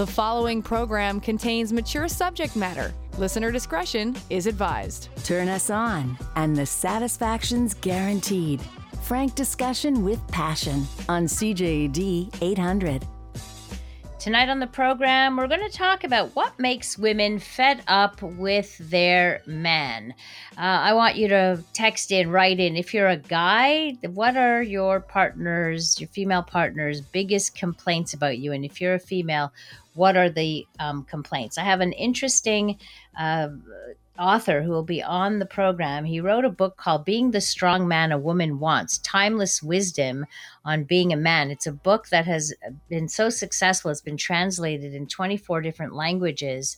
The following program contains mature subject matter. Listener discretion is advised. Turn us on, and the satisfaction's guaranteed. Frank discussion with passion on CJAD 800. Tonight on the program, we're going to talk about what makes women fed up with their men. Uh, I want you to text in, write in. If you're a guy, what are your partners, your female partners' biggest complaints about you? And if you're a female, what are the um, complaints? I have an interesting uh, author who will be on the program. He wrote a book called Being the Strong Man a Woman Wants Timeless Wisdom on Being a Man. It's a book that has been so successful, it's been translated in 24 different languages,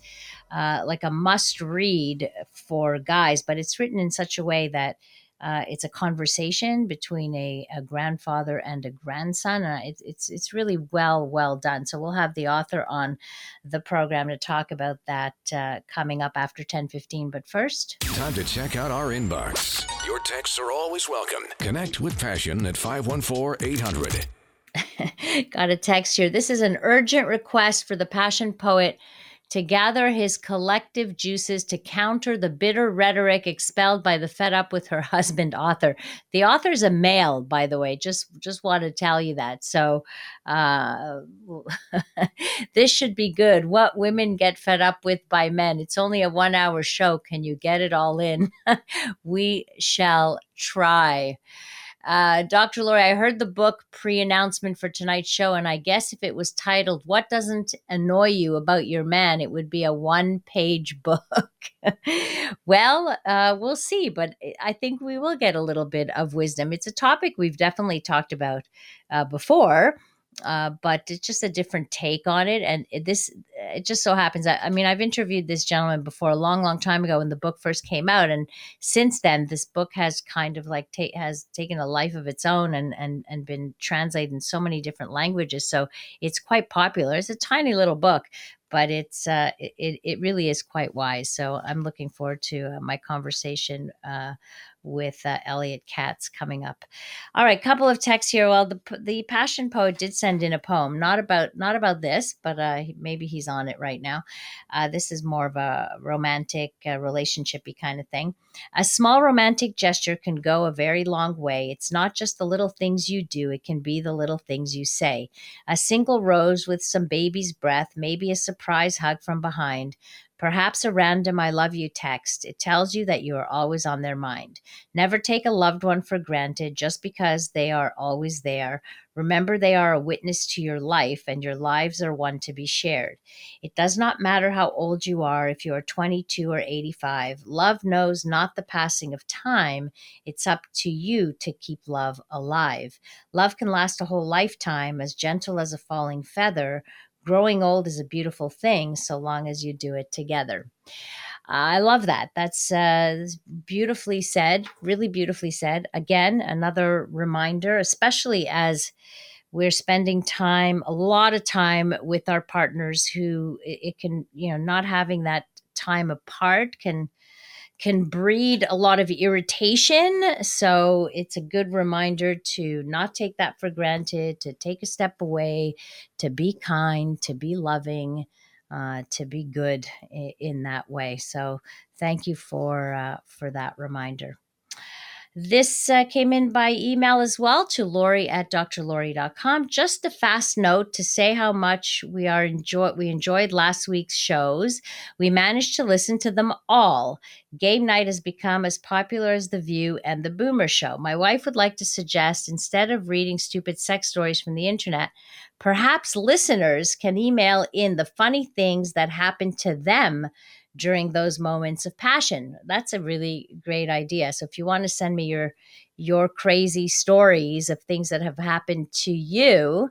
uh, like a must read for guys, but it's written in such a way that uh, it's a conversation between a, a, grandfather and a grandson. Uh, it, it's it's really well well done. So we'll have the author on the program to talk about that uh, coming up after ten fifteen. But first, time to check out our inbox. Your texts are always welcome. Connect with Passion at 514-800. Got a text here. This is an urgent request for the Passion Poet to gather his collective juices to counter the bitter rhetoric expelled by the fed up with her husband author. The author's a male, by the way. Just just want to tell you that. So uh, this should be good. What women get fed up with by men. It's only a one hour show. Can you get it all in? we shall try. Uh, Dr. Laurie, I heard the book pre announcement for tonight's show, and I guess if it was titled, What Doesn't Annoy You About Your Man, it would be a one page book. well, uh, we'll see, but I think we will get a little bit of wisdom. It's a topic we've definitely talked about uh, before uh, but it's just a different take on it. And it, this, it just so happens I mean, I've interviewed this gentleman before a long, long time ago when the book first came out. And since then, this book has kind of like, ta- has taken a life of its own and, and, and been translated in so many different languages. So it's quite popular. It's a tiny little book, but it's uh, it, it really is quite wise. So I'm looking forward to uh, my conversation uh, with uh, Elliot Katz coming up. All right, couple of texts here. Well, the the passion poet did send in a poem, not about not about this, but uh, maybe he's on it right now. Uh, this is more of a romantic, uh, relationshipy kind of thing. A small romantic gesture can go a very long way. It's not just the little things you do; it can be the little things you say. A single rose with some baby's breath, maybe a surprise hug from behind Perhaps a random I love you text. It tells you that you are always on their mind. Never take a loved one for granted just because they are always there. Remember, they are a witness to your life, and your lives are one to be shared. It does not matter how old you are, if you are 22 or 85. Love knows not the passing of time. It's up to you to keep love alive. Love can last a whole lifetime, as gentle as a falling feather growing old is a beautiful thing so long as you do it together. I love that. That's uh, beautifully said, really beautifully said. Again, another reminder, especially as we're spending time, a lot of time with our partners who it can, you know, not having that time apart can can breed a lot of irritation. So it's a good reminder to not take that for granted, to take a step away, to be kind, to be loving, uh, to be good in, in, that way. So thank you for uh, for that reminder. This uh, came in by email as well to Lori at drlori.com. Just a fast note to say how much we are enjoy we enjoyed last week's shows. We managed to listen to them all. Game night has become as popular as The View and The Boomer Show. My wife would like to suggest instead of reading stupid sex stories from the internet, perhaps listeners can email in the funny things that happened to them during those moments of passion. That's a really great idea. So if you want to send me your your crazy stories of things that have happened to you,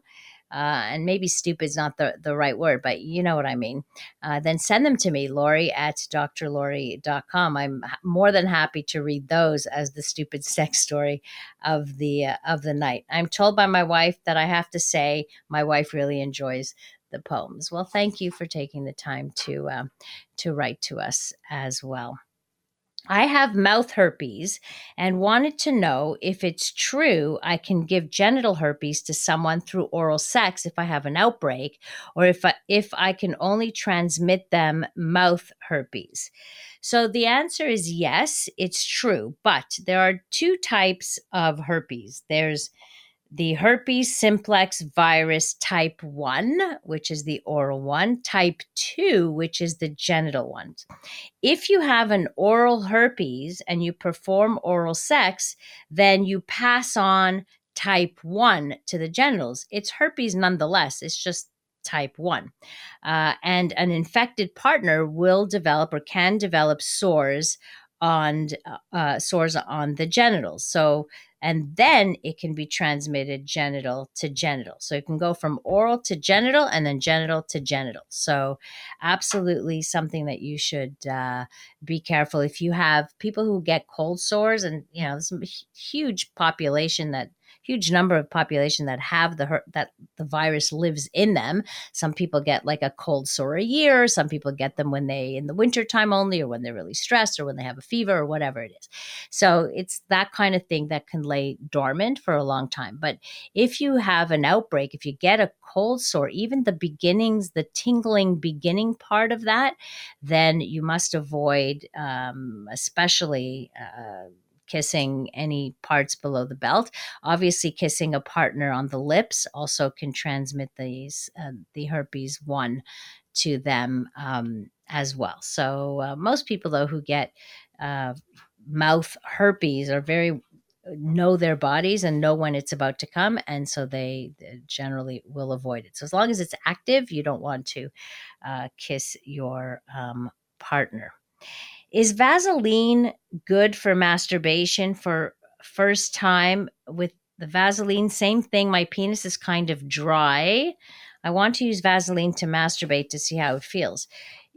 uh, and maybe stupid is not the, the right word, but you know what I mean, uh, then send them to me, Lori at drlori.com. I'm more than happy to read those as the stupid sex story of the uh, of the night. I'm told by my wife that I have to say my wife really enjoys the poems. Well, thank you for taking the time to uh, to write to us as well. I have mouth herpes and wanted to know if it's true I can give genital herpes to someone through oral sex if I have an outbreak, or if I, if I can only transmit them mouth herpes. So the answer is yes, it's true, but there are two types of herpes. There's the herpes simplex virus type 1, which is the oral one, type 2, which is the genital one. If you have an oral herpes and you perform oral sex, then you pass on type 1 to the genitals. It's herpes nonetheless, it's just type 1. Uh, and an infected partner will develop or can develop sores on uh, sores on the genitals. So and then it can be transmitted genital to genital. So it can go from oral to genital and then genital to genital. So, absolutely something that you should uh, be careful if you have people who get cold sores, and you know, there's a huge population that huge number of population that have the that the virus lives in them. Some people get like a cold sore a year. Some people get them when they in the wintertime only, or when they're really stressed, or when they have a fever, or whatever it is. So it's that kind of thing that can lay dormant for a long time. But if you have an outbreak, if you get a cold sore, even the beginnings, the tingling beginning part of that, then you must avoid, um, especially. Uh, kissing any parts below the belt. Obviously, kissing a partner on the lips also can transmit these uh, the herpes one to them um, as well. So uh, most people though who get uh, mouth herpes are very know their bodies and know when it's about to come and so they generally will avoid it so as long as it's active you don't want to uh, kiss your um, partner is Vaseline good for masturbation for first time with the Vaseline? Same thing. My penis is kind of dry. I want to use Vaseline to masturbate to see how it feels.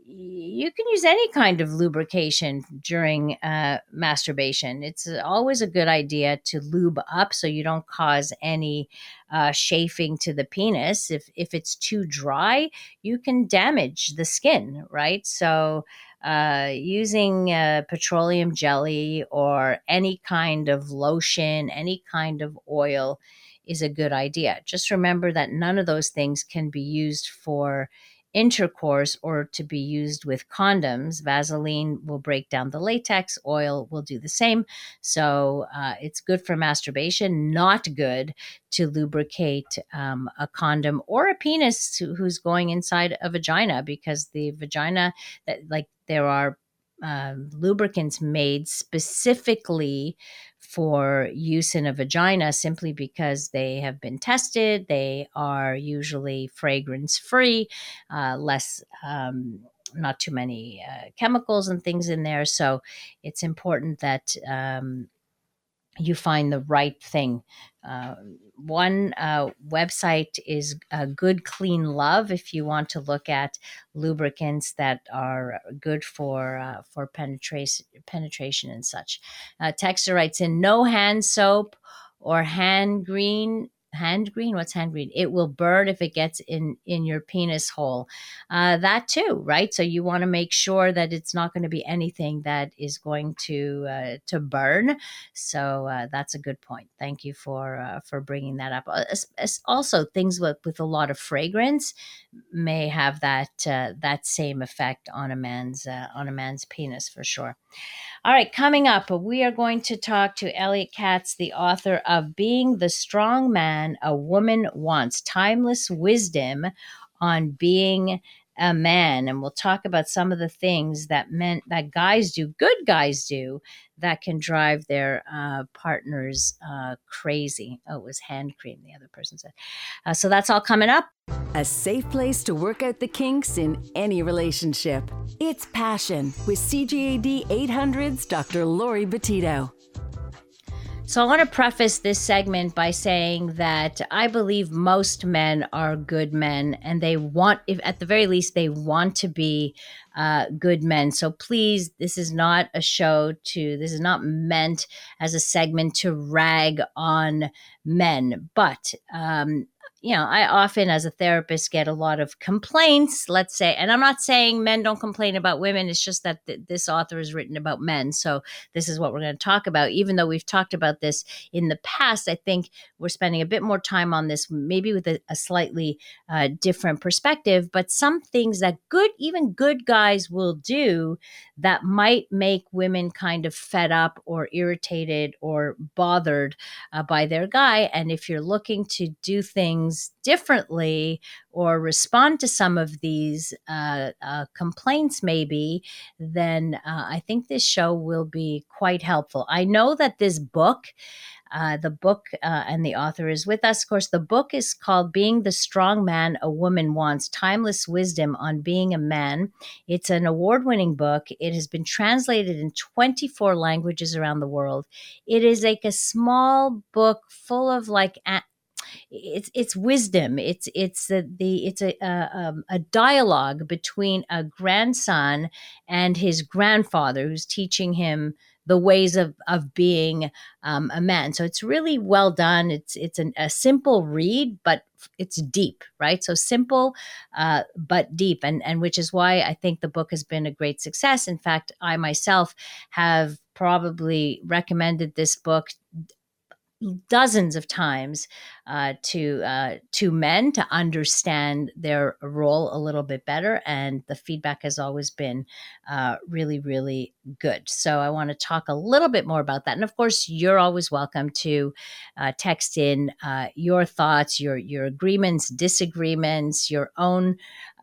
You can use any kind of lubrication during uh, masturbation. It's always a good idea to lube up so you don't cause any uh, chafing to the penis. If if it's too dry, you can damage the skin, right? So uh, using uh, petroleum jelly or any kind of lotion, any kind of oil is a good idea. Just remember that none of those things can be used for intercourse or to be used with condoms. Vaseline will break down the latex, oil will do the same. So uh, it's good for masturbation, not good to lubricate um, a condom or a penis who's going inside a vagina because the vagina, that like there are uh, lubricants made specifically for use in a vagina simply because they have been tested. They are usually fragrance free, uh, less. Um, not too many uh, chemicals and things in there. So it's important that um, you find the right thing. Uh, one uh, website is uh, Good Clean Love if you want to look at lubricants that are good for uh, for penetration penetration and such. Uh, Texter writes in no hand soap or hand green hand green what's hand green? It will burn if it gets in in your penis hole. Uh, that too right? So you want to make sure that it's not going to be anything that is going to uh, to burn. So uh, that's a good point. Thank you for uh, for bringing that up. Uh, also things with with a lot of fragrance may have that uh, that same effect on a man's on a man's penis for sure. All right, coming up, we are going to talk to Elliot Katz, the author of Being the Strong Man a Woman Wants Timeless Wisdom on Being a Man. And we'll talk about some of the things that men, that guys do, good guys do, that can drive their uh, partners uh, crazy. Oh, it was hand cream, the other person said. Uh, so that's all coming up. A safe place to work out the kinks in any relationship. It's Passion with CJAD 800's Dr. Laurie Betito. So, I want to preface this segment by saying that I believe most men are good men and they want, if at the very least, they want to be uh, good men. So, please, this is not a show to, this is not meant as a segment to rag on men. But um, you know, I often, as a therapist, get a lot of complaints, let's say, and I'm not saying men don't complain about women. It's just that th- this author is written about men. So this is what we're going to talk about. Even though we've talked about this in the past, I think we're spending a bit more time on this, maybe with a, a slightly uh, different perspective, but some things that good, even good guys will do that might make women kind of fed up or irritated or bothered uh, by their guy. And if you're looking to do things differently or respond to some of these uh, uh, complaints, maybe, then uh, I think this show will be quite helpful. I know that this book uh, the book uh, and the author is with us. Of course, the book is called Being the Strong Man a Woman Wants Timeless Wisdom on Being a Man. It's an award winning book. It has been translated in 24 languages around the world. It is like a small book full of like, a- it's it's wisdom. It's it's the, the it's a a, um, a dialogue between a grandson and his grandfather who's teaching him the ways of of being um, a man. So it's really well done. It's it's an, a simple read, but it's deep, right? So simple, uh, but deep, and and which is why I think the book has been a great success. In fact, I myself have probably recommended this book dozens of times uh, to uh, to men to understand their role a little bit better, and the feedback has always been uh, really, really good. So I want to talk a little bit more about that, and of course, you're always welcome to uh, text in uh, your thoughts, your your agreements, disagreements, your own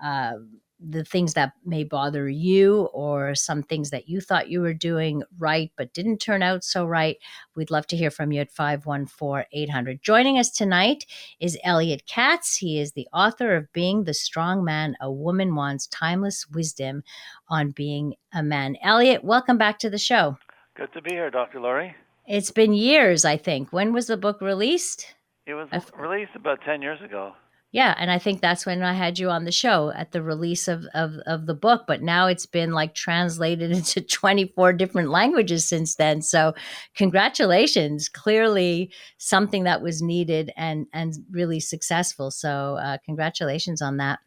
uh, the things that may bother you or some things that you thought you were doing right but didn't turn out so right, we'd love to hear from you at 514 800. Joining us tonight is Elliot Katz. He is the author of Being the Strong Man A Woman Wants Timeless Wisdom on Being a Man. Elliot, welcome back to the show. Good to be here, Dr. Laurie. It's been years, I think. When was the book released? It was released about 10 years ago. Yeah, and I think that's when I had you on the show at the release of, of, of the book. But now it's been like translated into 24 different languages since then. So congratulations. Clearly something that was needed and, and really successful. So uh, congratulations on that.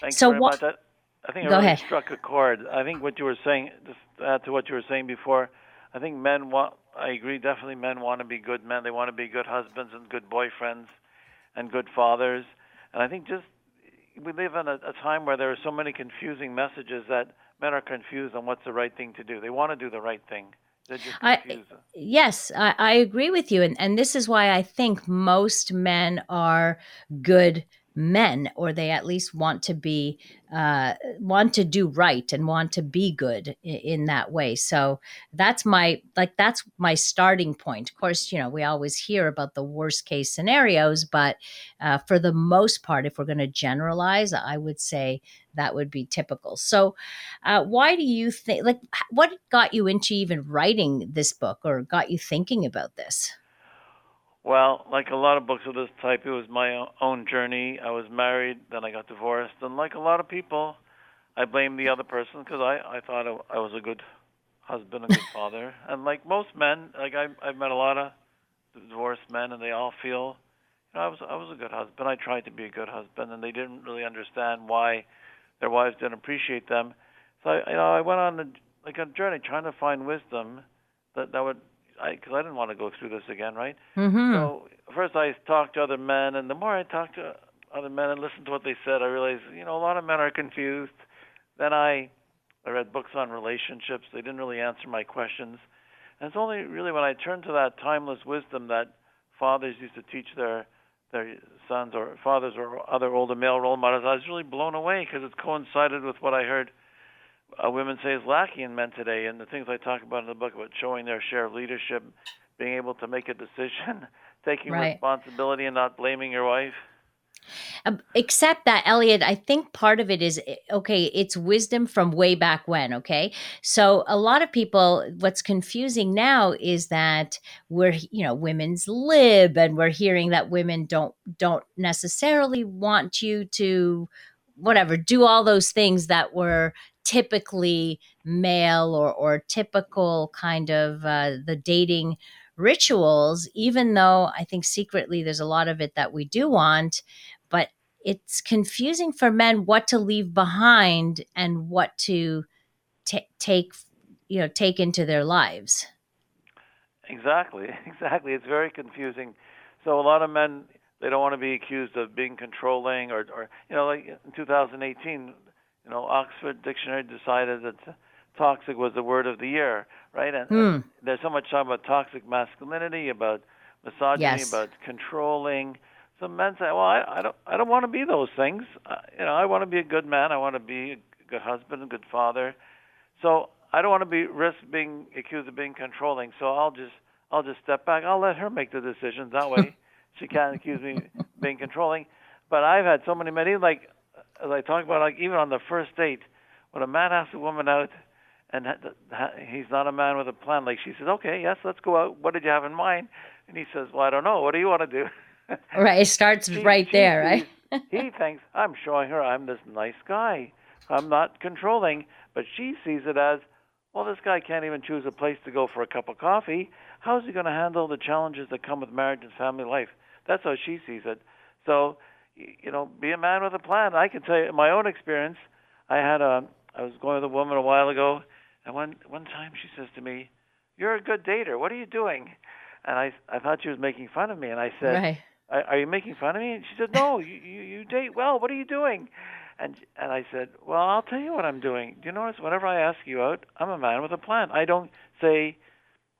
Thanks so very what, much. I, I think it really ahead. struck a chord. I think what you were saying, just to add to what you were saying before, I think men want, I agree, definitely men want to be good men. They want to be good husbands and good boyfriends and good fathers. And I think just we live in a, a time where there are so many confusing messages that men are confused on what's the right thing to do. They want to do the right thing. They're just I, yes, I, I agree with you. And, and this is why I think most men are good men or they at least want to be uh, want to do right and want to be good in, in, that way. So that's my like that's my starting point. Of course you know we always hear about the worst case scenarios but uh, for the most part if we're going to generalize i would say that would be typical. So uh, why do you think like what got you into even writing this book or got you thinking about this well, like a lot of books of this type, it was my own journey. I was married, then I got divorced, and like a lot of people, I blamed the other person because I I thought I was a good husband, a good father, and like most men, like I I've met a lot of divorced men, and they all feel, you know, I was I was a good husband. I tried to be a good husband, and they didn't really understand why their wives didn't appreciate them. So I you know I went on a, like a journey trying to find wisdom that that would because I didn't want to go through this again, right? Mm-hmm. So first I talked to other men, and the more I talked to other men and listened to what they said, I realized you know a lot of men are confused. Then I I read books on relationships. They didn't really answer my questions, and it's only really when I turned to that timeless wisdom that fathers used to teach their their sons or fathers or other older male role models. I was really blown away because it coincided with what I heard uh, women say is lacking in men today, and the things I talk about in the book about showing their share of leadership, being able to make a decision, taking Right. responsibility, and not blaming your wife. Um, except that Elliot, I think part of it is okay. It's wisdom from way back when. Okay, so a lot of people, what's confusing now is that we're you know women's lib, and we're hearing that women don't don't necessarily want you to whatever do all those things that were typically male or or typical kind of uh, the dating rituals, even though I think secretly there's a lot of it that we do want, but it's confusing for men what to leave behind and what to t- take, you know, take into their lives. Exactly, exactly. It's very confusing. So a lot of men they don't want to be accused of being controlling or, or you know, like in 2018, you know, Oxford Dictionary decided that toxic was the word of the year, right? And, and there's so much talk about toxic masculinity, about misogyny, Yes. about controlling. Some men say, "Well, I, I don't, I don't want to be those things. Uh, you know, I want to be a good man. I want to be a good husband, a good father. So I don't want to be risk being accused of being controlling. So I'll just, I'll just step back. I'll let her make the decisions. That way, she can't accuse me of being controlling. But I've had so many men, like, as I talk about, like even on the first date, when a man asks a woman out, and he's not a man with a plan. Like she says, "Okay, yes, let's go out. What did you have in mind?" And he says, "Well, I don't know. What do you want to do?" Right. It starts She- right she there, right? he thinks I'm showing her I'm this nice guy. I'm not controlling, but she sees it as, well, this guy can't even choose a place to go for a cup of coffee. How's he going to handle the challenges that come with marriage and family life? That's how she sees it. So, you know, be a man with a plan. I can tell you in my own experience. I had a, I was going with a woman a while ago, and one one time she says to me, "You're a good dater. What are you doing?" And I, I thought she was making fun of me, and I said, Right. are, are you making fun of me? And she said, No, you, you you date well. What are you doing? And and I said, Well, I'll tell you what I'm doing. Do you notice whenever I ask you out, I'm a man with a plan. I don't say,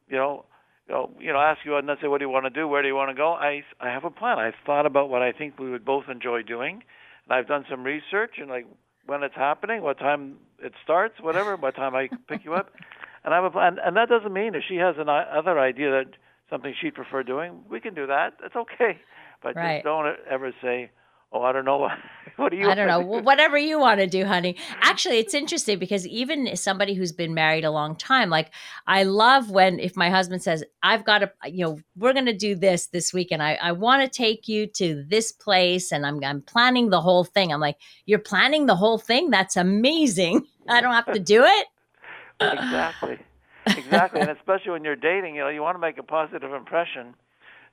you know, you know, you know, ask you and then say, What do you want to do? Where do you want to go? I I have a plan. I've thought about what I think we would both enjoy doing, and I've done some research and like when it's happening, what time it starts, whatever, what time I pick you up, and I have a plan. And that doesn't mean if she has an other idea that something she'd prefer doing, we can do that. That's okay. But Right. just don't ever say, "Oh, I don't know. what do you?" I don't know. Well, whatever you want to do, honey. Actually, it's interesting because even somebody who's been married a long time, like I love when if my husband says, "I've got to, you know, we're going to do this this weekend. I, I want to take you to this place, and I'm I'm planning the whole thing." I'm like, "You're planning the whole thing? That's amazing. I don't have to do it." exactly, exactly, and especially when you're dating, you know, you want to make a positive impression.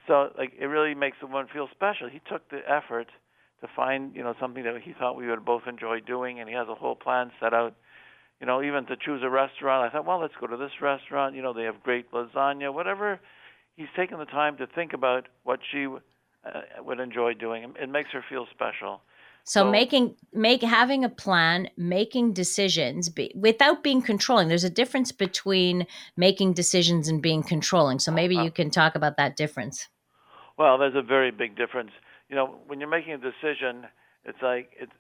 So, like, it really makes someone feel special. He took the effort to find, you know, something that he thought we would both enjoy doing, and he has a whole plan set out. You know, even to choose a restaurant. I thought, well, let's go to this restaurant. You know, they have great lasagna, whatever. He's taken the time to think about what she uh, would enjoy doing. It makes her feel special. So, So- making make having a plan, making decisions be, without being controlling. There's a difference between making decisions and being controlling. So maybe you can talk about that difference. Well, there's a very big difference. You know, when you're making a decision, it's like it's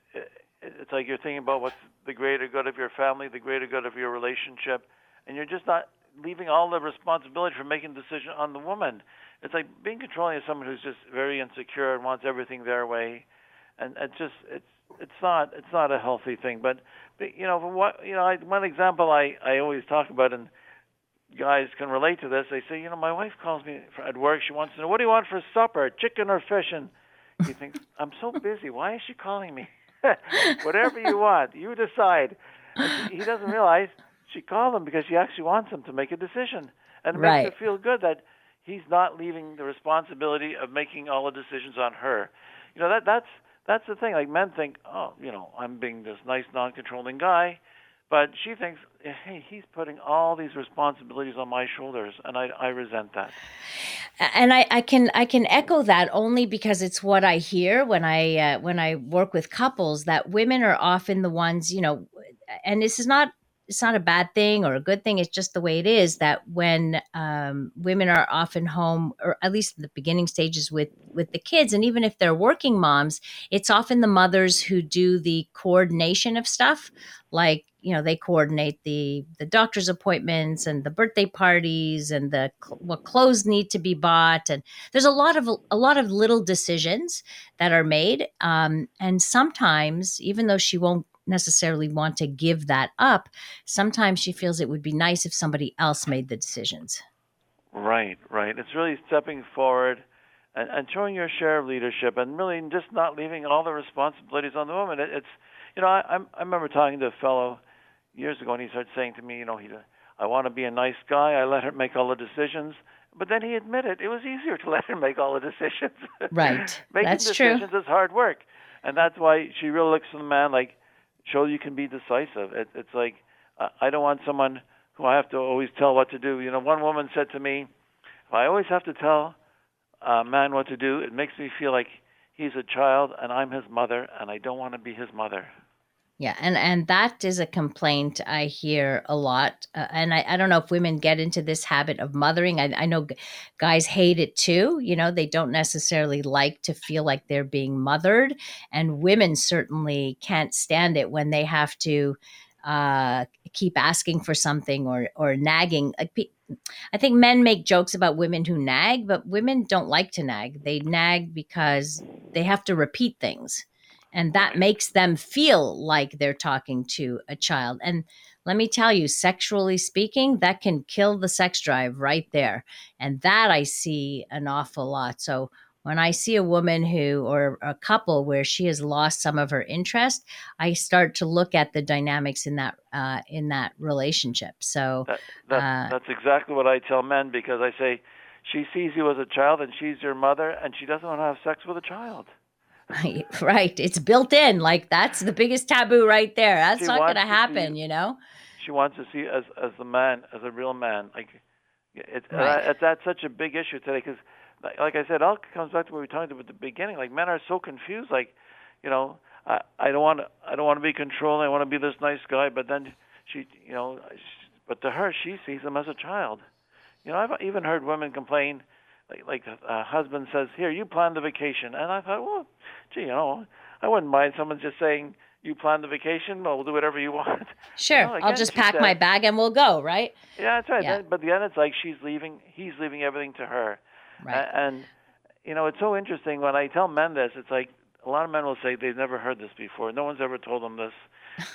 it's like you're thinking about what's the greater good of your family, the greater good of your relationship, and you're just not leaving all the responsibility for making the decision on the woman. It's like being controlling is someone who's just very insecure and wants everything their way, and it's just it's it's not it's not a healthy thing. But, but you know, what you know, I, one example I I always talk about and guys can relate to this. They say, you know, my wife calls me at work. She wants to know, what do you want for supper, chicken or fish? And he thinks, I'm so busy. Why is she calling me? Whatever you want, you decide. He doesn't realize she called him because she actually wants him to make a decision, and it Right. makes her feel good that he's not leaving the responsibility of making all the decisions on her. You know that that's that's the thing. Like men think, oh, you know, I'm being this nice, non-controlling guy, but she thinks, hey, he's putting all these responsibilities on my shoulders, and I I resent that. and I, I can I can echo that only because it's what I hear when I uh, when I work with couples that women are often the ones you know, and this is not it's not a bad thing or a good thing. It's just the way it is that when um, women are often home, or at least in the beginning stages with with the kids, and even if they're working moms, it's often the mothers who do the coordination of stuff, like you know they coordinate the the doctor's appointments and the birthday parties and the what clothes need to be bought and there's a lot of a lot of little decisions that are made um, and sometimes even though she won't necessarily want to give that up sometimes she feels it would be nice if somebody else made the decisions Right, right. It's really stepping forward and, and showing your share of leadership, and really just not leaving all the responsibilities on the woman. It, it's, you know, I I'm, I remember talking to a fellow years ago, and he started saying to me, you know, he, I want to be a nice guy. I let her make all the decisions. but then he admitted it was easier to let her make all the decisions. Right. Making That's true. decisions is hard work, and that's why she really looks to the man like, show you can be decisive. It, it's like I don't want someone who I have to always tell what to do. You know, one woman said to me, if I always have to tell a man what to do, it makes me feel like he's a child and I'm his mother, and I don't want to be his mother. Yeah, and and that is a complaint I hear a lot, uh, and I, I don't know if women get into this habit of mothering. I, I know guys hate it too. You know, they don't necessarily like to feel like they're being mothered, and women certainly can't stand it when they have to uh, keep asking for something or or nagging. I think men make jokes about women who nag, but women don't like to nag. They nag because they have to repeat things and that makes them feel like they're talking to a child. And let me tell you sexually speaking that can kill the sex drive right there. And that i see an awful lot. So when i see a woman who or a couple where she has lost some of her interest i start to look at the dynamics in that uh, in that relationship. So That, that Uh, that's exactly what I tell men because I say she sees you as a child and she's your mother and she doesn't want to have sex with a child. Right it's built in like that's the biggest taboo right there that's She not going to to see happen you- know She wants to see as as the man, as a real man. Like it's Right. uh, it that's such a big issue today because, like, like I said, it all comes back to what we talked about at the beginning. Like men are so confused. Like, you know, I I don't want to I don't want to be controlling. I want to be this nice guy, but then she, you know, sh- but to her she sees him as a child. You know, I've even heard women complain, like like a husband says, "Here, you plan the vacation," and I thought, well, gee, you know, I wouldn't mind someone just saying, "You plan the vacation, well, we'll do whatever you want." sure i'll just pack my bag and we'll go right Yeah, that's right. Yeah. But then it's like she's leaving. He's leaving everything to her. right and you know, it's so interesting when I tell men this. It's like a lot of men will say they've never heard this before. No one's ever told them this.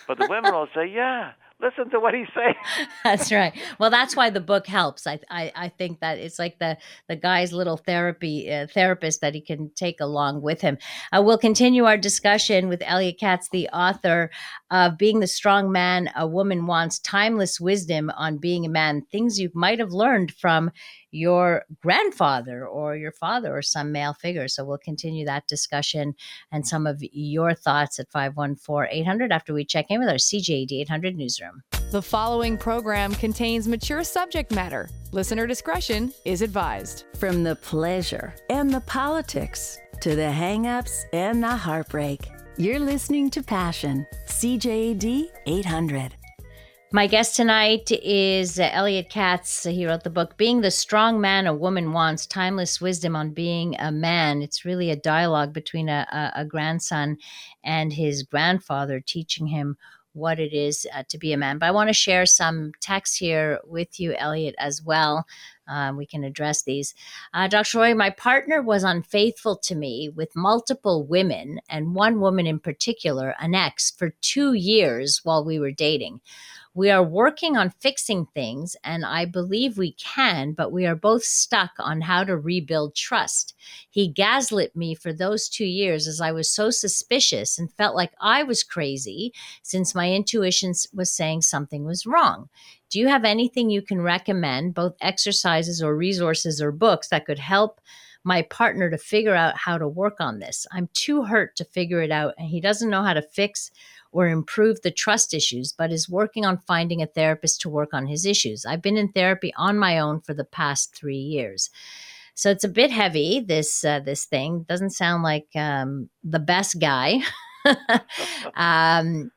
But the women will say, "Yeah, listen to what he's saying." That's right. Well, that's why the book helps. I I, I think that it's like the the guy's little therapy uh, therapist that he can take along with him. Uh, we'll continue our discussion with Elliot Katz, the author of "Being the Strong Man a Woman Wants: Timeless Wisdom on Being a Man." Things you might have learned from your grandfather or your father or some male figure. So we'll continue that discussion and some of your thoughts at 514-800 after we check in with our CJAD 800 newsroom. The following program contains mature subject matter. Listener discretion is advised. From the pleasure and the politics to the hangups and the heartbreak, you're listening to Passion, CJAD 800. My guest tonight is Elliot Katz. He wrote the book Being the Strong Man a Woman Wants Timeless Wisdom on Being a Man. It's really a dialogue between a, a, a grandson and his grandfather, teaching him what it is uh, to be a man. But I want to share some text here with you, Elliot, as well. Uh, we can address these. Uh, Dr. Roy, my partner was unfaithful to me with multiple women, and one woman in particular, an ex, for two years while we were dating. We are working on fixing things, and I believe we can, but we are both stuck on how to rebuild trust. He gaslit me for those two years as I was so suspicious and felt like I was crazy since my intuition was saying something was wrong. Do you have anything you can recommend, both exercises or resources or books that could help my partner to figure out how to work on this? I'm too hurt to figure it out, and he doesn't know how to fix or improve the trust issues, but is working on finding a therapist to work on his issues. I've been in therapy on my own for the past three years. So it's a bit heavy. This uh, this thing doesn't sound like um, the best guy. um,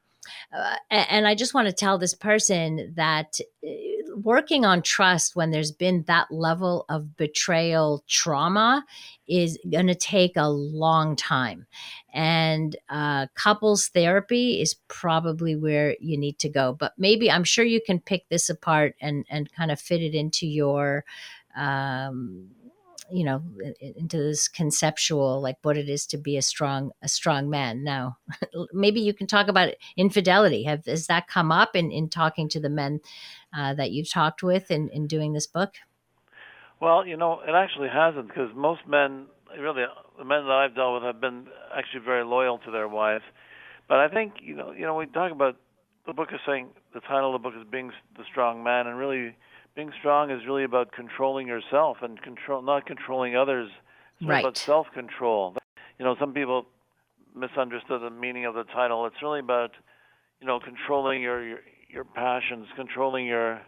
uh, and I just want to tell this person that uh, working on trust when there's been that level of betrayal trauma is going to take a long time. And uh, couples therapy is probably where you need to go. But maybe I'm sure you can pick this apart and, and kind of fit it into your. Um, you know into this conceptual like what it is to be a strong a strong man. Now maybe you can talk about infidelity. Have has that come up in in talking to the men uh, that you've talked with in in doing this book? Well, you know, it actually hasn't because most men, really, the men that I've dealt with have been actually very loyal to their wives. But I think, you know, you know, we talk about the book is saying the title of the book is being the strong man, and really being strong is really about controlling yourself and control, not controlling others. It's Right. about self-control. You know, some people misunderstood the meaning of the title. It's really about, you know, controlling your your, your passions, controlling your,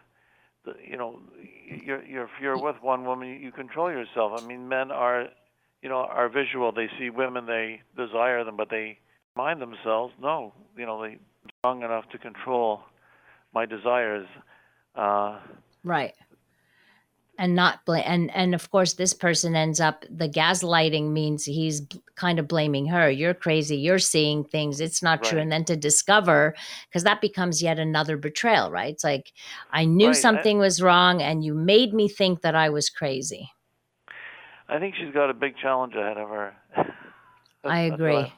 the, you know, you're, you're, if you're with one woman, you control yourself. I mean, men are, you know, are visual. They see women, they desire them, but they mind themselves. No, you know, they strong enough to control my desires. Uh, Right. And not bl- and and of course this person ends up the gaslighting means he's b- kind of blaming her. You're crazy. You're seeing things. It's not true. And then to discover because that becomes yet another betrayal, right? It's like I knew Right, I- something was wrong and you made me think that I was crazy. I think she's got a big challenge ahead of her. I agree.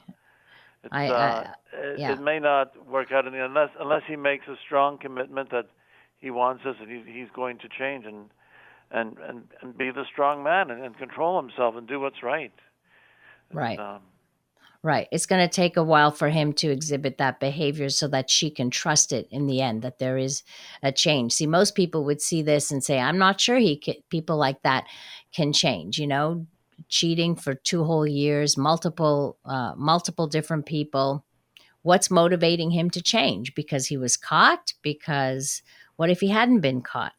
I- I- uh, it, yeah. it may not work out unless unless he makes a strong commitment that he wants us, and he, he's going to change and and and and be the strong man and, and control himself and do what's right. Right. Um, Right. It's going to take a while for him to exhibit that behavior so that she can trust it in the end that there is a change. See, most people would see this and say, "I'm not sure he can, people like that can change." You know, cheating for two whole years, multiple uh, multiple different people. What's motivating him to change? Because he was caught. Because what if he hadn't been caught?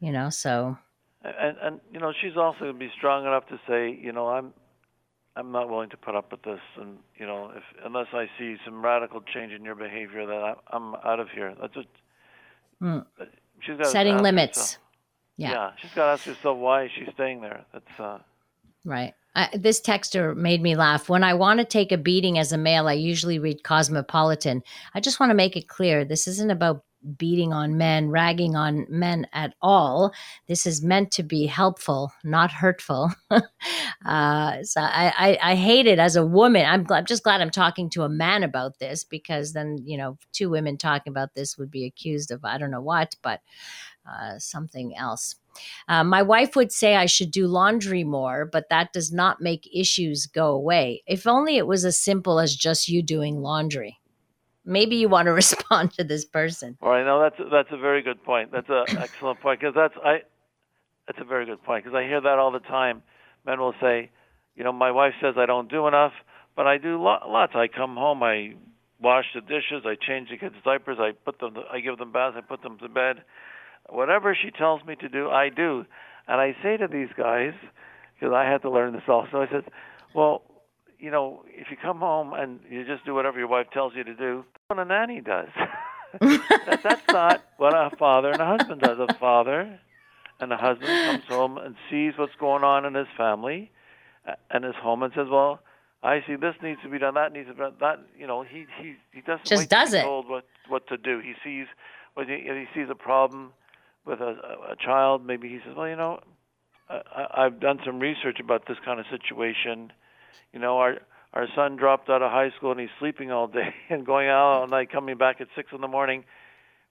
You know. So and and you know she's also going to be strong enough to say, you know, I'm I'm not willing to put up with this, and you know, if unless I see some radical change in your behavior, that I, I'm out of here. That's what Mm. she's got setting limits. herself- yeah. yeah, she's got to ask herself why she's staying there. That's uh, Right. I, this texter made me laugh. When I want to take a beating as a male, I usually read Cosmopolitan. I just want to make it clear this isn't about beating on men, ragging on men at all. This is meant to be helpful, not hurtful. uh, so I, I, I hate it as a woman. I'm, I'm just glad I'm talking to a man about this because then, you know, two women talking about this would be accused of I don't know what, but uh, something else. Uh, my wife would say I should do laundry more, but that does not make issues go away. If only it was as simple as just you doing laundry. Maybe you want to respond to this person. Well, I know that's that's a very good point. That's an excellent point because that's I. That's a very good point because I hear that all the time. Men will say, you know, my wife says I don't do enough, but I do lo- lots. I come home, I wash the dishes, I change the kids' diapers, I put them, I give them baths, I put them to bed. Whatever she tells me to do, I do. And I say to these guys, because I had to learn this also. I said, well, you know, if you come home and you just do whatever your wife tells you to do, that's what a nanny does. that, that's not what a father and a husband does. A father and a husband comes home and sees what's going on in his family uh, and his home and says, "Well, I see this needs to be done, that needs to be done." That you know, he he he doesn't Just does be it. told what what to do. He sees when he, he sees a problem with a, a child. Maybe he says, "Well, you know, I- I've done some research about this kind of situation. You know, our our son dropped out of high school and he's sleeping all day and going out all night, coming back at six in the morning.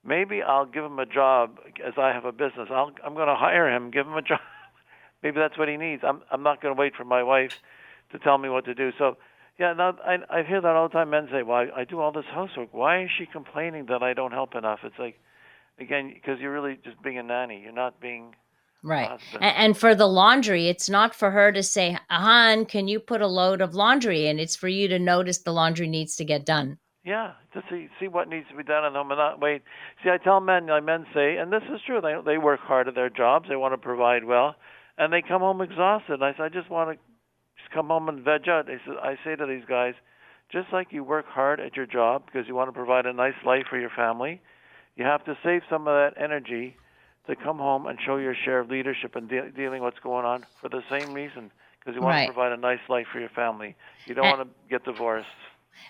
Maybe I'll give him a job as I have a business. I'll, I'm going to hire him, give him a job. Maybe that's what he needs. I'm I'm not going to wait for my wife to tell me what to do. So, yeah, now I I hear that all the time. Men say, "Well, I, I do all this housework. Why is she complaining that I don't help enough?" It's like, again, because you're really just being a nanny. You're not being Right. And, and for the laundry, it's not for her to say, Han, can you put a load of laundry in? It's for you to notice the laundry needs to get done. Yeah, to see see what needs to be done at home and not wait. See, I tell men, my men say, and this is true. They they work hard at their jobs. They want to provide well, and they come home exhausted. And I say, I just want to just come home and veg out. I say, I say to these guys, just like you work hard at your job because you want to provide a nice life for your family, you have to save some of that energy to come home and show your share of leadership and de- dealing what's going on for the same reason because you want Right. to provide a nice life for your family. You don't And- want to get divorced.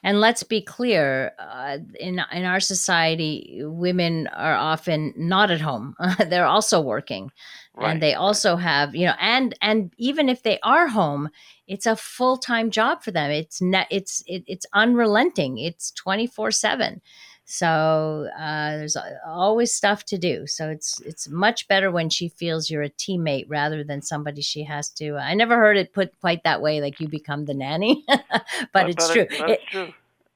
And let's be clear, uh, in in our society, women are often not at home. They're also working, Right. and they also have you know, and and even if they are home, it's a full time job for them. It's not. It's it, it's unrelenting. It's twenty four seven. So uh, there's always stuff to do. So it's it's much better when she feels you're a teammate rather than somebody she has to. I never heard it put quite that way, like you become the nanny, but But- it's but true. it- That's It- true.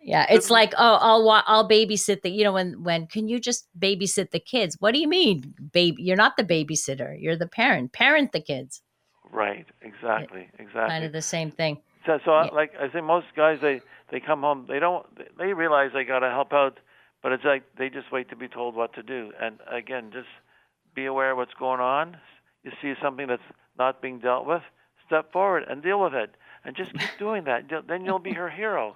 Yeah, it's like oh, I'll I'll babysit the you know when when can you just babysit the kids? What do you mean, baby? You're not the babysitter. You're the parent. Parent the kids. Right. Exactly. Exactly. Kind of the same thing. So, so I Yeah. like I say, most guys they they come home, they don't they realize they got to help out, but it's like they just wait to be told what to do. And again, just be aware of what's going on. You see something that's not being dealt with, step forward and deal with it, and just keep doing that. Then you'll be her hero.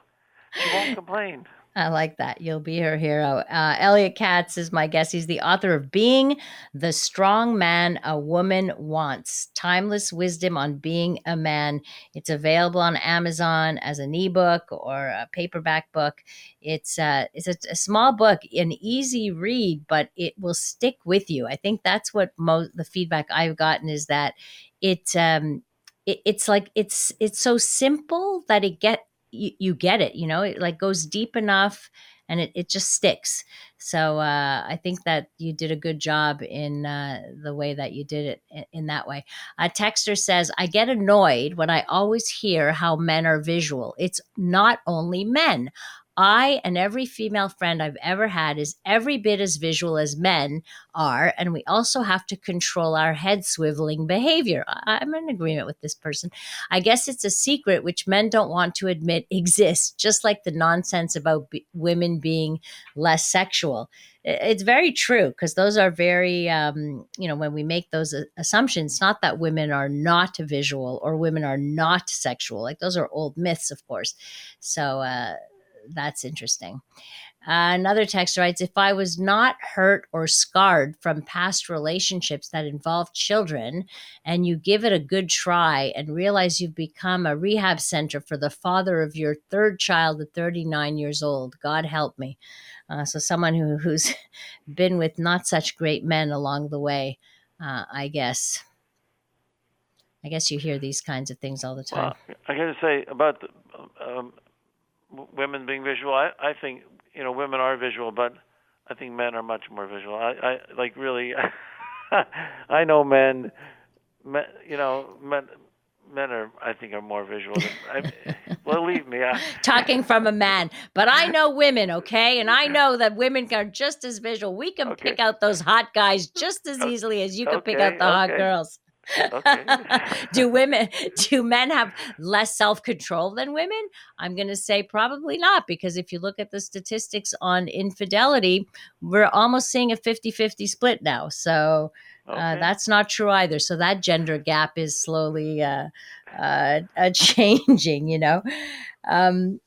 She won't complain. I like that. You'll be her hero. Uh, Elliot Katz is my guest. He's the author of Being the Strong Man a Woman Wants Timeless Wisdom on Being a Man. It's available on Amazon as an ebook or a paperback book. It's, uh, it's a, a small book, an easy read, but it will stick with you. I think that's what most the feedback I've gotten is that it, um, it, it's like it's it's so simple that it get you, you get it you know it like goes deep enough and it, it just sticks. So uh, i think that you did a good job in uh, the way that you did it in, in that way. A texter says i get annoyed when i always hear how men are visual. It's not only men I and every female friend I've ever had is every bit as visual as men are, and we also have to control our head swiveling behavior. I'm in agreement with this person. I guess it's a secret which men don't want to admit exists, just like the nonsense about be- women being less sexual. It's very true because those are very, um, you know, when we make those assumptions, not that women are not visual or women are not sexual. Like those are old myths, of course. So uh, that's interesting. Uh, another text writes If I was not hurt or scarred from past relationships that involve children, and you give it a good try and realize you've become a rehab center for the father of your third child at 39 years old, God help me. Uh, so, someone who, who's been with not such great men along the way, uh, I guess. I guess you hear these kinds of things all the time. Well, I got to say about the, um, w- women being visual. I, I think you know women are visual, but I think men are much more visual. I, I like really. I know men, men. You know, men. Men are, I think, are more visual. Than, I, believe me. I, talking from a man, but I know women, okay? And I know that women are just as visual. We can Okay. pick out those hot guys just as easily as you can pick out Okay, the hot girls. Okay. do women do men have less self-control than women? I'm going to say probably not because if you look at the statistics on infidelity, we're almost seeing a 50-50 split now. So uh, Okay. that's not true either. So that gender gap is slowly uh, uh, uh, changing. You know. Um,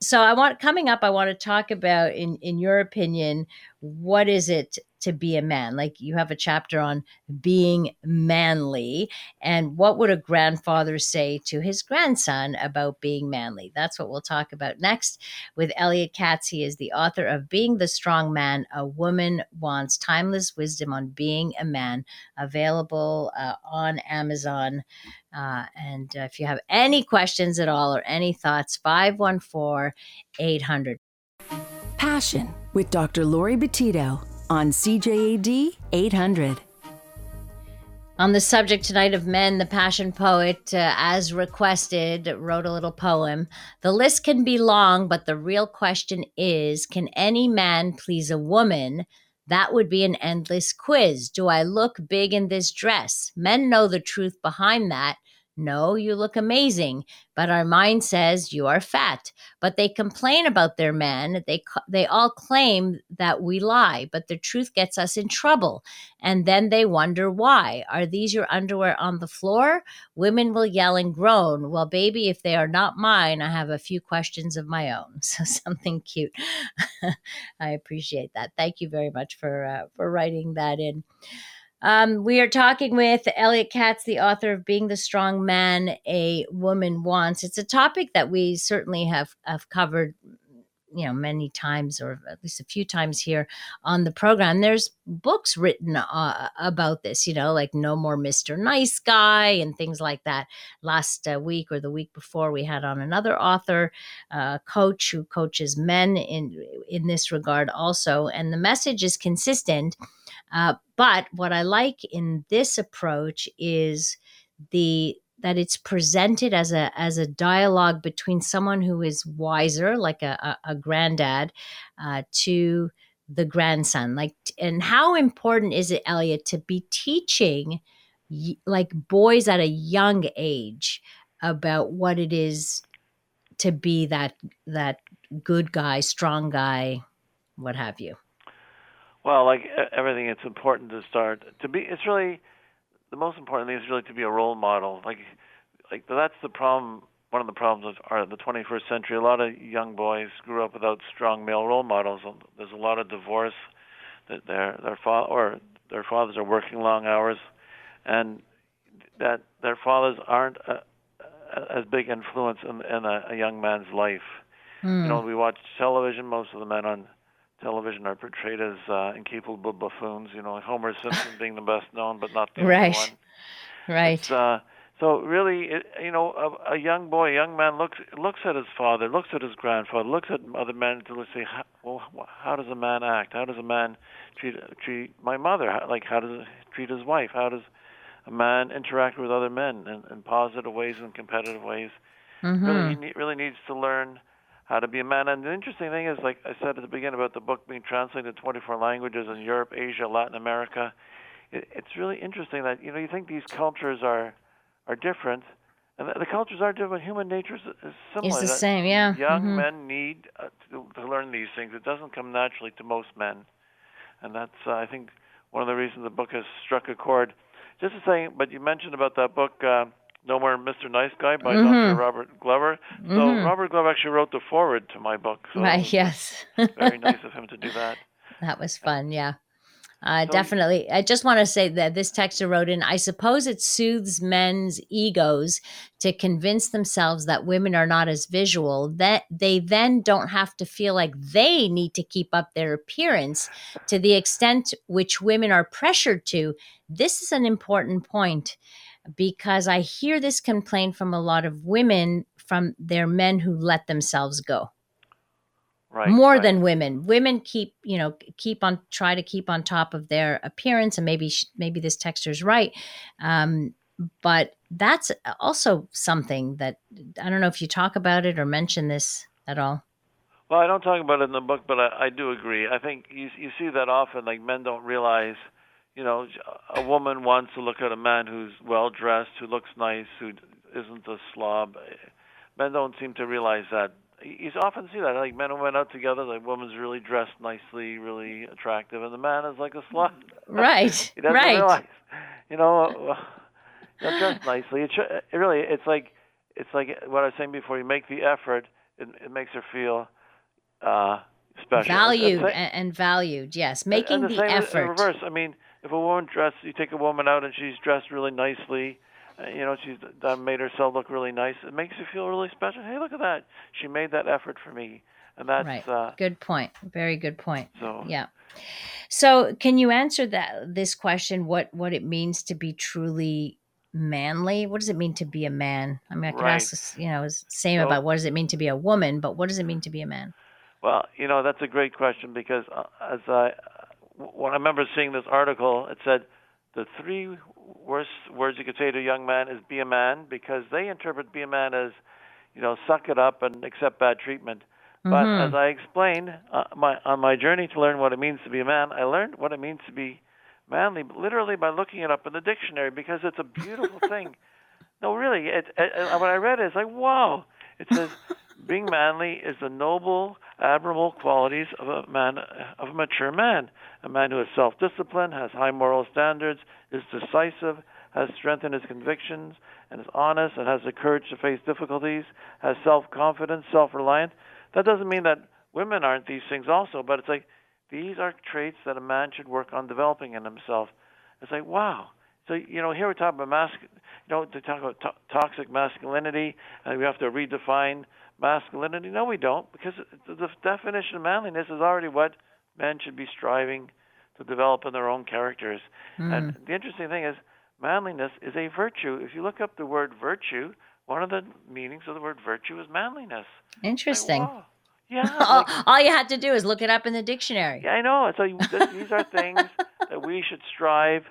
so I want coming up. I want to talk about, in in your opinion, what is it to be a man? Like you have a chapter on being manly, and what would a grandfather say to his grandson about being manly? That's what we'll talk about next with Elliott Katz. He is the author of Being the Strong Man A Woman Wants Timeless Wisdom on Being a Man, available uh, on Amazon. Uh, and uh, if you have any questions at all or any thoughts, 514 800. Passion with Dr. Laurie Betito on CJAD 800. On the subject tonight of men, the passion poet, uh, as requested, wrote a little poem. The list can be long, but the real question is can any man please a woman? That would be an endless quiz. Do I look big in this dress? Men know the truth behind that. No, you look amazing, but our mind says you are fat. But they complain about their men. They they all claim that we lie, but the truth gets us in trouble. And then they wonder why. Are these your underwear on the floor? Women will yell and groan. Well, baby, if they are not mine, I have a few questions of my own. So something cute. I appreciate that. Thank you very much for uh, for writing that in. Um, we are talking with Elliott Katz, the author of Being the Strong Man a Woman Wants. It's a topic that we certainly have, have covered, you know, many times or at least a few times here on the program. There's books written uh, about this, you know, like No More Mr. Nice Guy and things like that. Last uh, week or the week before, we had on another author, uh, coach who coaches men in in this regard also, and the message is consistent. Uh, but what I like in this approach is the that it's presented as a as a dialogue between someone who is wiser, like a a, a granddad, uh, to the grandson. Like, and how important is it, Elliott, to be teaching like boys at a young age about what it is to be that that good guy, strong guy, what have you? Well, like everything, it's important to start to be. It's really the most important thing is really to be a role model. Like, like that's the problem. One of the problems of our, the 21st century. A lot of young boys grew up without strong male role models. There's a lot of divorce. That their their father or their fathers are working long hours, and that their fathers aren't a, a, as big influence in, in a, a young man's life. Mm. You know, we watch television. Most of the men on television are portrayed as uh, incapable buffoons. You know, Homer Simpson being the best known, but not the right. only one. Right. Uh, so really, it, you know, a, a young boy, a young man looks looks at his father, looks at his grandfather, looks at other men to say, how, well, how does a man act? How does a man treat treat my mother? How, like, how does he treat his wife? How does a man interact with other men in, in positive ways and competitive ways? Mm-hmm. Really, he ne- really needs to learn how to be a man. And the interesting thing is, like I said at the beginning about the book being translated to 24 languages in Europe, Asia, Latin America, it, it's really interesting that you know you think these cultures are are different, and the, the cultures are different. Human nature is, is similar. It's the same, yeah. Young mm-hmm. men need uh, to, to learn these things. It doesn't come naturally to most men, and that's uh, I think one of the reasons the book has struck a chord. Just to say, but you mentioned about that book. Uh, no More Mr. Nice Guy by mm-hmm. Dr. Robert Glover. So mm-hmm. Robert Glover actually wrote the foreword to my book. So right, yes. very nice of him to do that. That was fun, yeah. Uh, so, definitely. I just want to say that this texter wrote in I suppose it soothes men's egos to convince themselves that women are not as visual, that they then don't have to feel like they need to keep up their appearance to the extent which women are pressured to. This is an important point because I hear this complaint from a lot of women from their men who let themselves go. Right, More right. than women. Women keep, you know, keep on try to keep on top of their appearance, and maybe maybe this texter's right, um, but that's also something that I don't know if you talk about it or mention this at all. Well, I don't talk about it in the book, but I, I do agree. I think you you see that often. Like men don't realize you know, a woman wants to look at a man who's well dressed, who looks nice, who isn't a slob. Men don't seem to realize that. You often see that, like men who went out together, the woman's really dressed nicely, really attractive, and the man is like a slob. Right. he doesn't right. realize, you know, not dressed nicely. It, it really, it's like, it's like what I was saying before. You make the effort, it, it makes her feel uh, special, valued and, and, valued. Yes, making and the, the effort. Reverse, I mean if a woman dressed, you take a woman out and she's dressed really nicely, uh, you know, she's done made herself look really nice. It makes you feel really special. Hey, look at that! She made that effort for me, and that's right. Uh, good point. Very good point. So yeah. So, can you answer that this question? What what it means to be truly manly? What does it mean to be a man? I mean, I could right. ask this, you know, same so, about what does it mean to be a woman, but what does it mean to be a man? Well, you know, that's a great question because uh, as I when I remember seeing this article, it said the three worst words you could say to a young man is "be a man" because they interpret "be a man" as, you know, suck it up and accept bad treatment. Mm-hmm. But as I explained uh, my, on my journey to learn what it means to be a man, I learned what it means to be manly literally by looking it up in the dictionary because it's a beautiful thing. No, really, it, it, when I read it, it's like wow. It says being manly is the noble, admirable qualities of a man, of a mature man. A man who is self-disciplined, has high moral standards, is decisive, has strength in his convictions, and is honest, and has the courage to face difficulties, has self-confidence, self-reliant. That doesn't mean that women aren't these things also, but it's like these are traits that a man should work on developing in himself. It's like wow. So you know, here we're talking about mas- you know, to talk about to- toxic masculinity, and we have to redefine masculinity? No, we don't, because the definition of manliness is already what men should be striving to develop in their own characters. Mm. And the interesting thing is, manliness is a virtue. If you look up the word virtue, one of the meanings of the word virtue is manliness. Interesting. Like, yeah. all, like, all, you had to do is look it up in the dictionary. Yeah, I know. So these are things that we should strive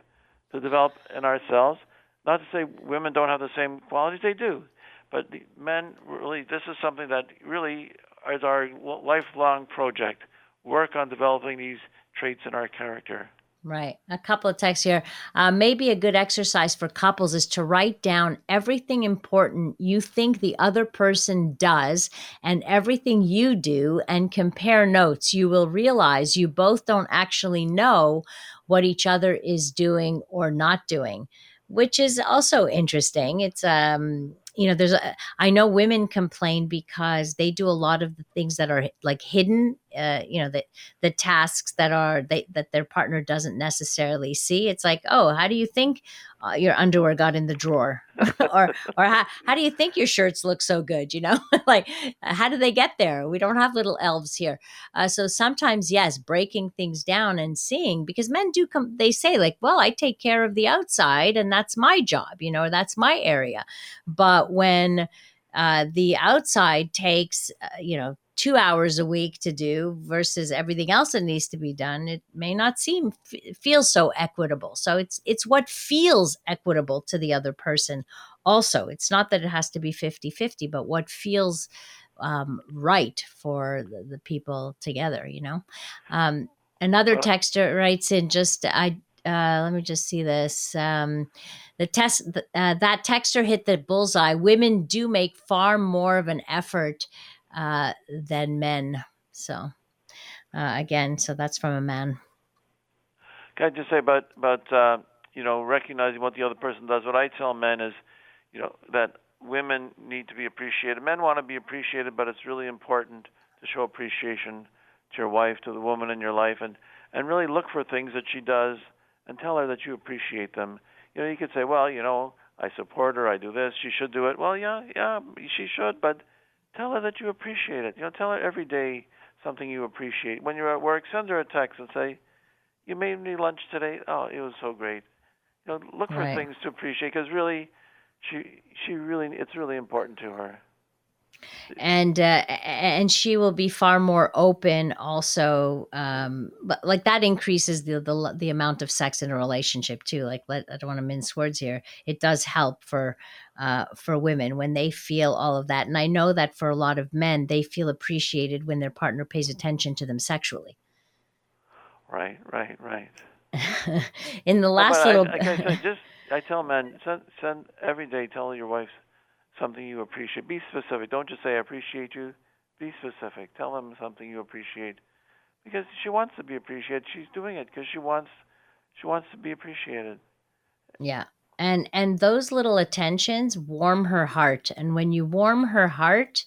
to develop in ourselves. not to say women don't have the same qualities, they do. But men really, this is something that really is our lifelong project. Work on developing these traits in our character. Right. A couple of texts here. Uh, maybe a good exercise for couples is to write down everything important you think the other person does and everything you do and compare notes. You will realize you both don't actually know what each other is doing or not doing, which is also interesting. It's, um, you know there's a i know women complain because they do a lot of the things that are like hidden uh, you know the the tasks that are they that their partner doesn't necessarily see. It's like oh how do you think uh, your underwear got in the drawer? Or or how, how do you think your shirts look so good? You know like how do they get there? We don't have little elves here. Uh, so sometimes yes breaking things down and seeing because men do come they say like well i take care of the outside and that's my job you know that's my area. But when uh, the outside takes uh, you know two hours a week to do versus everything else that needs to be done it may not seem feel so equitable. So it's it's what feels equitable to the other person also. It's not that it has to be 50-50 but what feels um, right for the, the, people together you know? Um, another texter writes in just i uh, let me just see this um, the test uh, that texter hit the bullseye. Women do make far more of an effort uh, than men. So uh, again, so that's from a man. Can I just say about about uh, you know recognizing what the other person does? What I tell men is, you know, that women need to be appreciated. Men want to be appreciated, but it's really important to show appreciation to your wife, to the woman in your life, and and really look for things that she does and tell her that you appreciate them. You know, you could say, well, you know, I support her, I do this, she should do it. Well, yeah, yeah, she should, but tell her that you appreciate it. You know, tell her every day something you appreciate. When you're at work, send her a text and say, "You made me lunch today. Oh, it was so great." You know, look for right. things to appreciate because really, she she really it's really important to her and uh, and she will be far more open also um but like that increases the the, the amount of sex in a relationship too like let, i don't want to mince words here. It does help for uh for women when they feel all of that. And i know that for a lot of men they feel appreciated when their partner pays attention to them sexually. Right right right. In the last little I, I, I, just i tell men send send every day tell your wife something you appreciate. Be specific. Don't just say I appreciate you. Be specific. Tell them something you appreciate because she wants to be appreciated. She's doing it because she wants she wants to be appreciated. Yeah. And and those little attentions warm her heart and when you warm her heart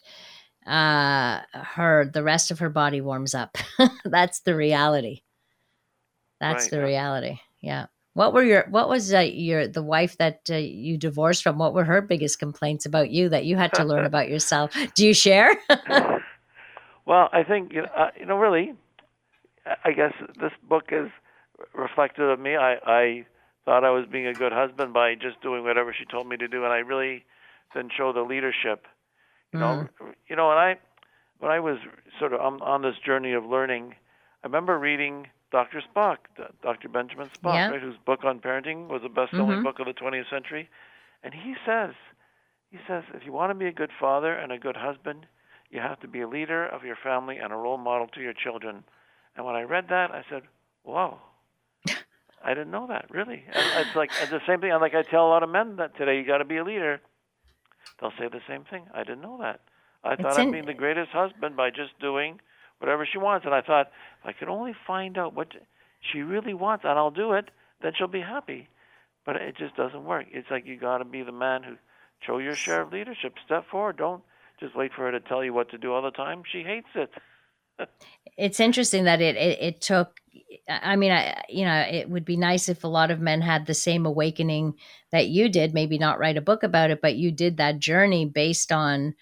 uh her the rest of her body warms up. That's the reality. That's right, the reality. Yeah. What were your what was uh, your the wife that uh, you divorced from? What were her biggest complaints about you that you had to learn about yourself? Do you share? well, I think you know, uh, you know really. I guess this book is reflective of me. I I thought I was being a good husband by just doing whatever she told me to do, and I really didn't show the leadership. You know, mm. you know, when I when I was sort of on, on this journey of learning, I remember reading Dr. Spock, Dr. Benjamin Spock, yeah. right, whose book on parenting was the best-selling mm-hmm. book of the 20th century, and he says, he says, if you want to be a good father and a good husband, you have to be a leader of your family and a role model to your children. And when I read that, I said, "Whoa, I didn't know that. Really, it's like it's the same thing. And like I tell a lot of men that today, you got to be a leader. They'll say the same thing. I didn't know that. I thought I'd be the greatest husband by just doing whatever she wants. And I thought, if I could only find out what she really wants, and I'll do it, then she'll be happy. But it just doesn't work. It's like you got to be the man who show your share of leadership. Step forward. Don't just wait for her to tell you what to do all the time. She hates it. it's interesting that it, it, it took i mean i you know it would be nice if a lot of men had the same awakening that you did maybe not write a book about it but you did that journey based on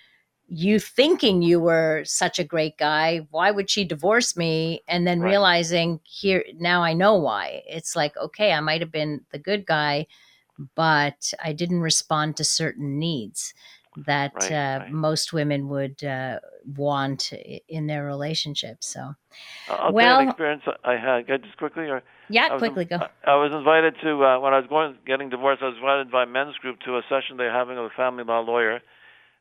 you thinking you were such a great guy why would she divorce me and then right. realizing here now i know why it's like okay i might have been the good guy but i didn't respond to certain needs that Right, uh, right. most women would uh, want in their relationship. So, Well- experience I had. Just quickly, or yeah, was quickly in- go. I was invited to uh, when I was going getting divorced. I was invited by a men's group to a session they're having with a family law lawyer,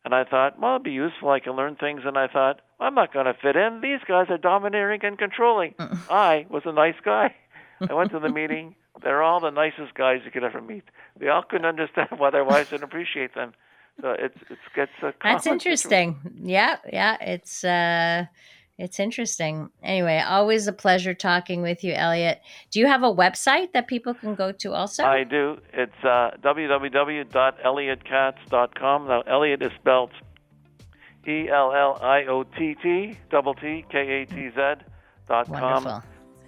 and I thought, well, it'd be useful. I can learn things. And I thought, I'm not going to fit in. These guys are domineering and controlling. I was a nice guy. I went to the meeting. They're all the nicest guys you could ever meet. They all couldn't understand why their wives didn't appreciate them. So it's it's gets a That's situation. interesting. Yeah, yeah, it's uh it's interesting. Anyway, always a pleasure talking with you, Elliott. Do you have a website that people can go to also? I do. It's uh. Now, Elliott is spelled E L L I O T T double T K A T Z dot com. Wonderful.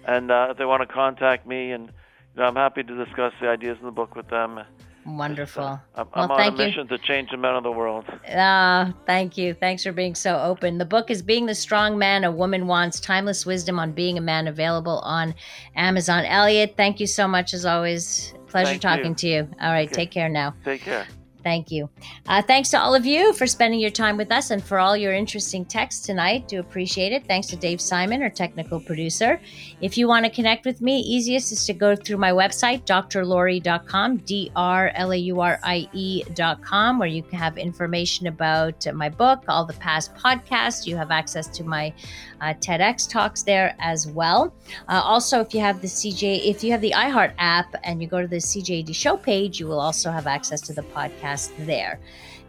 And uh, if they want to contact me, and you know, I'm happy to discuss the ideas in the book with them. Wonderful. I'm, well, I'm on a thank you. mission to change the men of the world. Ah, thank you. Thanks for being so open. The book is Being the Strong Man a Woman Wants Timeless Wisdom on Being a Man, available on Amazon. Elliott, thank you so much as always. Pleasure Thank talking you. to you. All right, take care now. Take care. Thank you. Uh, thanks to all of you for spending your time with us and for all your interesting texts tonight. Do appreciate it. Thanks to Dave Simon, our technical producer. If you want to connect with me, easiest is to go through my website, drlaurie.com, D R L A U R I E.com, where you can have information about my book, all the past podcasts. You have access to my uh, TEDx talks there as well. Uh, also, if you have the CJ, if you have the iHeart app and you go to the CJAD show page, you will also have access to the podcast there.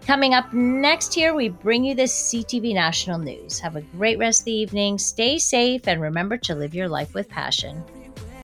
Coming up next here, we bring you the CTV National News. Have a great rest of the evening. Stay safe and remember to live your life with passion.